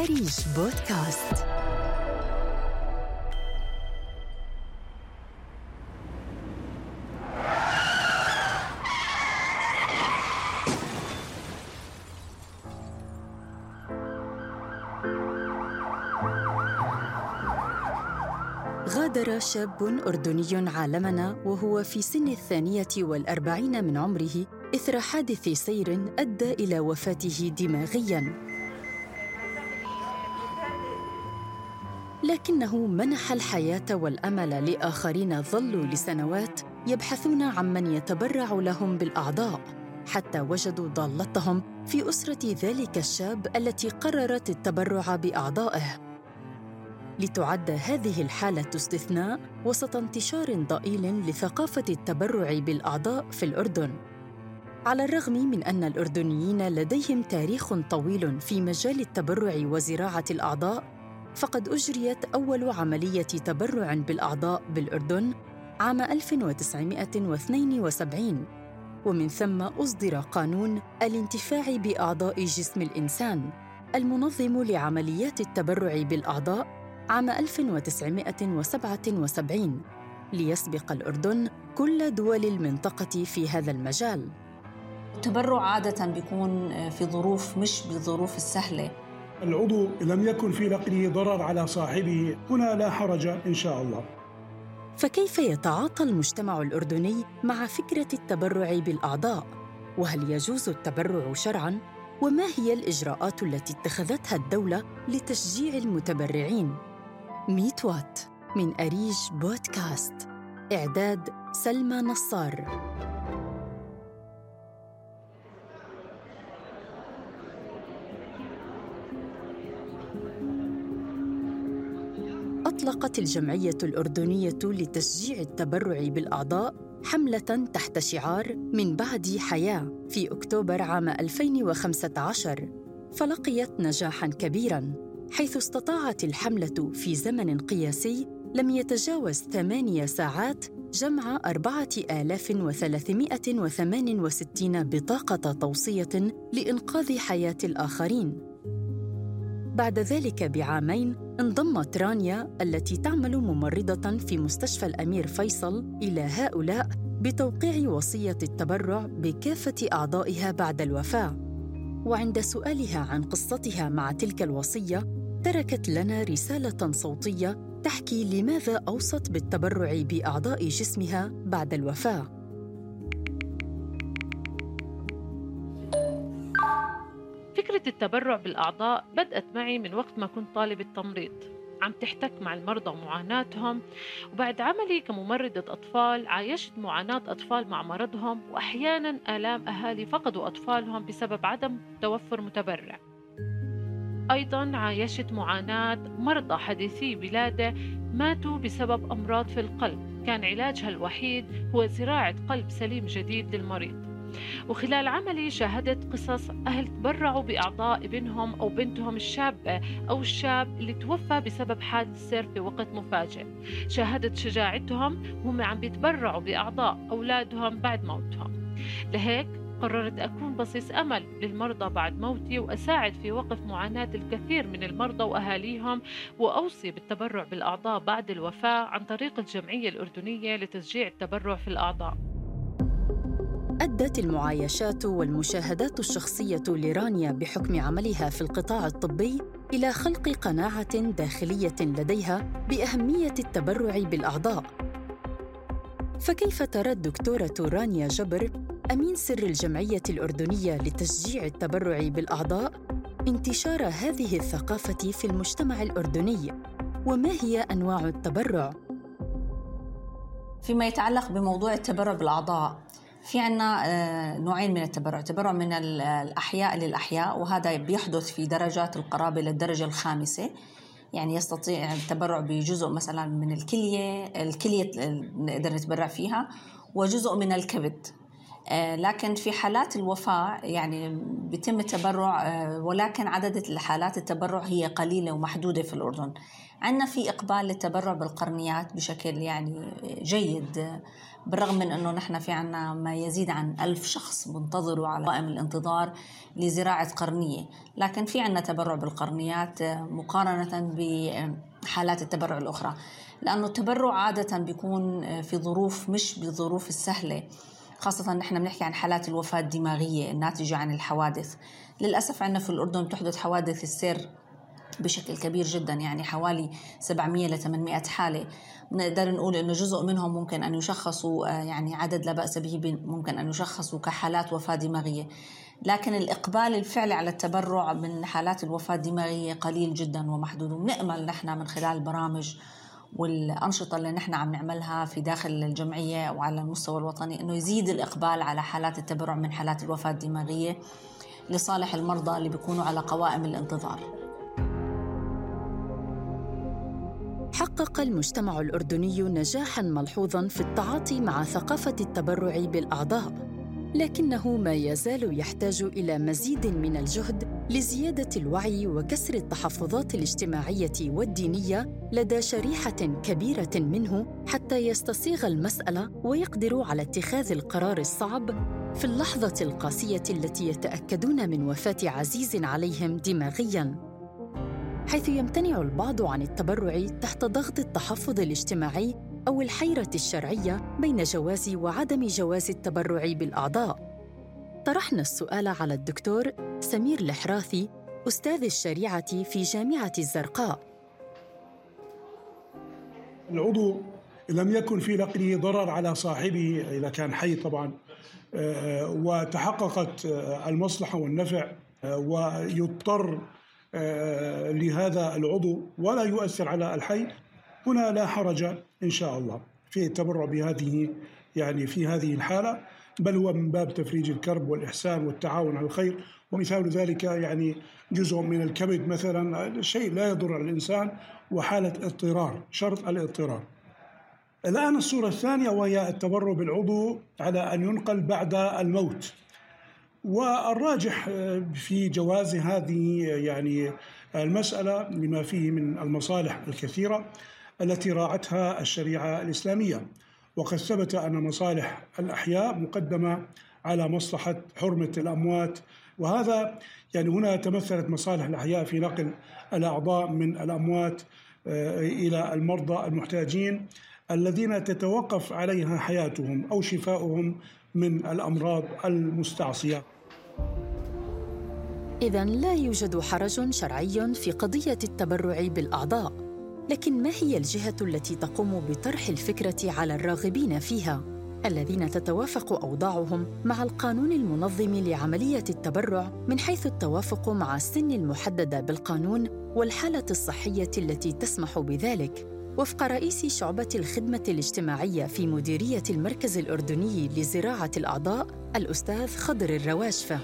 أريج بودكاست غادر شاب أردني عالمنا وهو في سن الثانية والأربعين من عمره إثر حادث سير أدى إلى وفاته دماغياً. لكنه منح الحياة والأمل لآخرين ظلوا لسنوات يبحثون عمن يتبرع لهم بالأعضاء حتى وجدوا ضالتهم في أسرة ذلك الشاب التي قررت التبرع بأعضائه لتعد هذه الحالة استثناء وسط انتشار ضئيل لثقافة التبرع بالأعضاء في الأردن. على الرغم من أن الأردنيين لديهم تاريخ طويل في مجال التبرع وزراعة الأعضاء، فقد أجريت أول عملية تبرع بالأعضاء بالأردن عام 1972 ومن ثم أصدر قانون الانتفاع بأعضاء جسم الإنسان المنظم لعمليات التبرع بالأعضاء عام 1977 ليسبق الأردن كل دول المنطقة في هذا المجال. التبرع عادة بيكون في ظروف مش بالظروف السهلة. العضو لم يكن في نقله ضرر على صاحبه هنا لا حرج إن شاء الله فكيف يتعاطى المجتمع الأردني مع فكرة التبرع بالأعضاء؟ وهل يجوز التبرع شرعاً؟ وما هي الإجراءات التي اتخذتها الدولة لتشجيع المتبرعين؟ ميت وات من أريج بودكاست إعداد سلمى نصار أطلقت الجمعية الأردنية لتشجيع التبرع بالأعضاء حملة تحت شعار من بعد حياة في أكتوبر عام 2015 فلقيت نجاحاً كبيراً حيث استطاعت الحملة في زمن قياسي لم يتجاوز ثمانية ساعات جمع 4368 بطاقة توصية لإنقاذ حياة الآخرين. بعد ذلك بعامين انضمت رانيا التي تعمل ممرضة في مستشفى الأمير فيصل إلى هؤلاء بتوقيع وصية التبرع بكافة أعضائها بعد الوفاة. وعند سؤالها عن قصتها مع تلك الوصية تركت لنا رسالة صوتية تحكي لماذا أوصت بالتبرع بأعضاء جسمها بعد الوفاة فكرة التبرع بالأعضاء بدأت معي من وقت ما كنت طالبة تمريض عم تحتك مع المرضى ومعاناتهم وبعد عملي كممرضة أطفال عايشت معاناة أطفال مع مرضهم وأحيانا آلام أهالي فقدوا أطفالهم بسبب عدم توفر متبرع. أيضا عايشت معاناة مرضى حديثي ولادة ماتوا بسبب أمراض في القلب. كان علاجها الوحيد هو زراعة قلب سليم جديد للمريض. وخلال عملي شاهدت قصص أهل تبرعوا بأعضاء ابنهم أو بنتهم الشابة أو الشاب اللي توفى بسبب حادث سير في وقت مفاجئ. شاهدت شجاعتهم وهم عم بيتبرعوا بأعضاء أولادهم بعد موتهم. لهيك قررت أكون بصيص أمل للمرضى بعد موتي وأساعد في وقف معاناة الكثير من المرضى وأهاليهم وأوصي بالتبرع بالأعضاء بعد الوفاة عن طريق الجمعية الأردنية لتشجيع التبرع في الأعضاء. أدت المعايشات والمشاهدات الشخصية لرانيا بحكم عملها في القطاع الطبي إلى خلق قناعة داخلية لديها بأهمية التبرع بالأعضاء. فكيف ترى الدكتورة رانيا جبر أمين سر الجمعية الأردنية لتشجيع التبرع بالأعضاء انتشار هذه الثقافة في المجتمع الأردني وما هي أنواع التبرع؟ فيما يتعلق بموضوع التبرع بالأعضاء في عنا آه، نوعين من التبرع. تبرع من الأحياء للأحياء وهذا بيحدث في درجات القرابة للدرجة الخامسة. يعني يستطيع التبرع بجزء مثلا من الكلية الكلية نقدر نتبرع فيها وجزء من الكبد. آه، لكن في حالات الوفاة يعني بيتم التبرع آه، ولكن عدد الحالات التبرع هي قليلة ومحدودة في الأردن. عندنا في إقبال للتبرع بالقرنيات بشكل يعني جيد بالرغم من أنه نحن في عنا ما يزيد عن ألف شخص منتظروا على قائم الانتظار لزراعة قرنية. لكن في عنا تبرع بالقرنيات مقارنة بحالات التبرع الأخرى. لأنه التبرع عادة بيكون في ظروف مش بالظروف السهلة. خاصة نحن بنحكي عن حالات الوفاة الدماغية الناتجة عن الحوادث. للأسف عندنا في الأردن تحدث حوادث السير بشكل كبير جدا يعني حوالي 700 ل 800 حالة. نقدر نقول إنه جزء منهم ممكن أن يشخصوا آه، يعني عدد لا بأس به ممكن أن يشخصوا كحالات وفاة دماغية. لكن الإقبال الفعلي على التبرع من حالات الوفاة الدماغية قليل جدا ومحدود ونامل نحن من خلال البرامج والأنشطة اللي نحن عم نعملها في داخل الجمعية وعلى المستوى الوطني أنه يزيد الإقبال على حالات التبرع من حالات الوفاة الدماغية لصالح المرضى اللي بيكونوا على قوائم الانتظار. حقق المجتمع الأردني نجاحا ملحوظا في التعاطي مع ثقافة التبرع بالأعضاء. لكنه ما يزال يحتاج إلى مزيد من الجهد لزيادة الوعي وكسر التحفظات الاجتماعية والدينية لدى شريحة كبيرة منه حتى يستصيغ المسألة ويقدروا على اتخاذ القرار الصعب في اللحظة القاسية التي يتأكدون من وفاة عزيز عليهم دماغيا. حيث يمتنع البعض عن التبرع تحت ضغط التحفظ الاجتماعي أو الحيرة الشرعية بين جواز وعدم جواز التبرع بالأعضاء. طرحنا السؤال على الدكتور سمير الحراثي أستاذ الشريعة في جامعة الزرقاء. العضو لم يكن في نقله ضرر على صاحبه إذا كان حي طبعا آه، وتحققت المصلحة والنفع آه، ويضطر لهذا العضو ولا يؤثر على الحي. هنا لا حرج إن شاء الله في التبرع بهذه يعني في هذه الحالة بل هو من باب تفريج الكرب والإحسان والتعاون على الخير. ومثال ذلك يعني جزء من الكبد مثلا شيء لا يضر الإنسان وحالة اضطرار شرط الاضطرار. الآن الصورة الثانية وهي التبرع بالعضو على أن ينقل بعد الموت. والراجح في جواز هذه يعني المسألة لما فيه من المصالح الكثيرة التي راعتها الشريعة الإسلامية. وقد ثبت أن مصالح الأحياء مقدمة على مصلحة حرمة الأموات. وهذا يعني هنا تمثلت مصالح الأحياء في نقل الأعضاء من الأموات آه، إلى المرضى المحتاجين الذين تتوقف عليها حياتهم أو شفاؤهم من الأمراض المستعصية. اذا لا يوجد حرج شرعي في قضية التبرع بالأعضاء لكن ما هي الجهة التي تقوم بطرح الفكرة على الراغبين فيها الذين تتوافق أوضاعهم مع القانون المنظم لعملية التبرع من حيث التوافق مع السن المحدده بالقانون والحالة الصحية التي تسمح بذلك وفق رئيس شعبة الخدمة الاجتماعية في مديرية المركز الأردني لزراعة الأعضاء الأستاذ خضر الرواشفه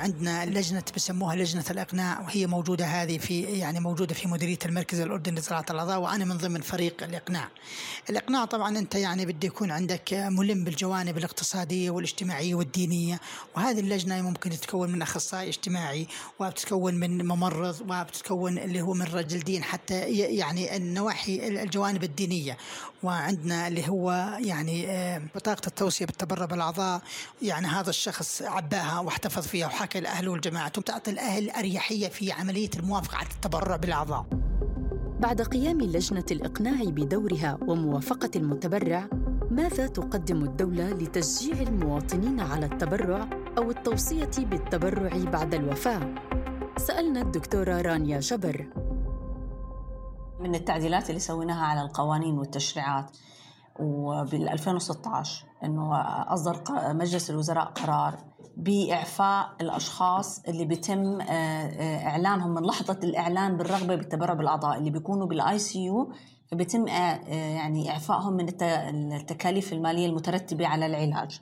عندنا لجنة بسموها لجنة الأقناع وهي موجودة هذه في يعني موجودة في مديرية المركز الأردني لزراعة الأعضاء وأنا من ضمن فريق الإقناع. الإقناع طبعا أنت يعني بده يكون عندك ملم بالجوانب الاقتصادية والاجتماعية والدينية وهذه اللجنة ممكن تتكون من أخصائي اجتماعي وبتتكون من ممرض وبتتكون اللي هو من رجل دين حتى يعني النواحي الجوانب الدينية وعندنا اللي هو يعني آه، بطاقة التوصية بالتبرع بالأعضاء يعني هذا الشخص عباها واحتفظ فيها وحكى حكى الأهل والجماعة. تعطي الأهل أريحية في عملية الموافقة على التبرع بالأعضاء. بعد قيام لجنة الإقناع بدورها وموافقة المتبرع ماذا تقدم الدولة لتشجيع المواطنين على التبرع أو التوصية بالتبرع بعد الوفاة؟ سألنا الدكتورة رانيا جبر. من التعديلات اللي سويناها على القوانين والتشريعات وبال 2016 إنه أصدر مجلس الوزراء قرار بإعفاء الأشخاص اللي بيتم آه، آه، إعلانهم من لحظة الإعلان بالرغبة بالتبرع بالأعضاء اللي بيكونوا بال ICU فبيتم آه، يعني إعفائهم من التكاليف المالية المترتبة على العلاج.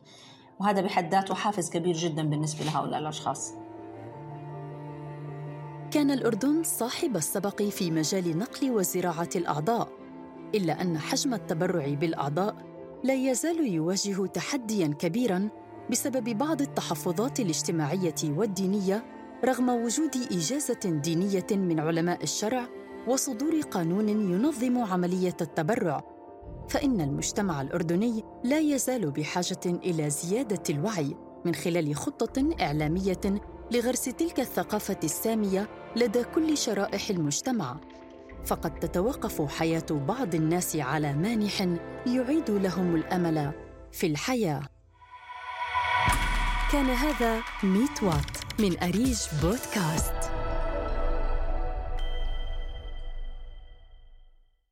وهذا بحد ذاته حافز كبير جدا بالنسبة لهؤلاء الأشخاص. كان الأردن صاحب السبق في مجال نقل وزراعة الأعضاء. إلا أن حجم التبرع بالأعضاء لا يزال يواجه تحديا كبيرا بسبب بعض التحفظات الاجتماعية والدينية رغم وجود إجازة دينية من علماء الشرع وصدور قانون ينظم عملية التبرع فإن المجتمع الأردني لا يزال بحاجة إلى زيادة الوعي من خلال خطة إعلامية لغرس تلك الثقافة السامية لدى كل شرائح المجتمع. فقد تتوقف حياة بعض الناس على مانح يعيد لهم الأمل في الحياة. كان هذا ميت وات من أريج بودكاست.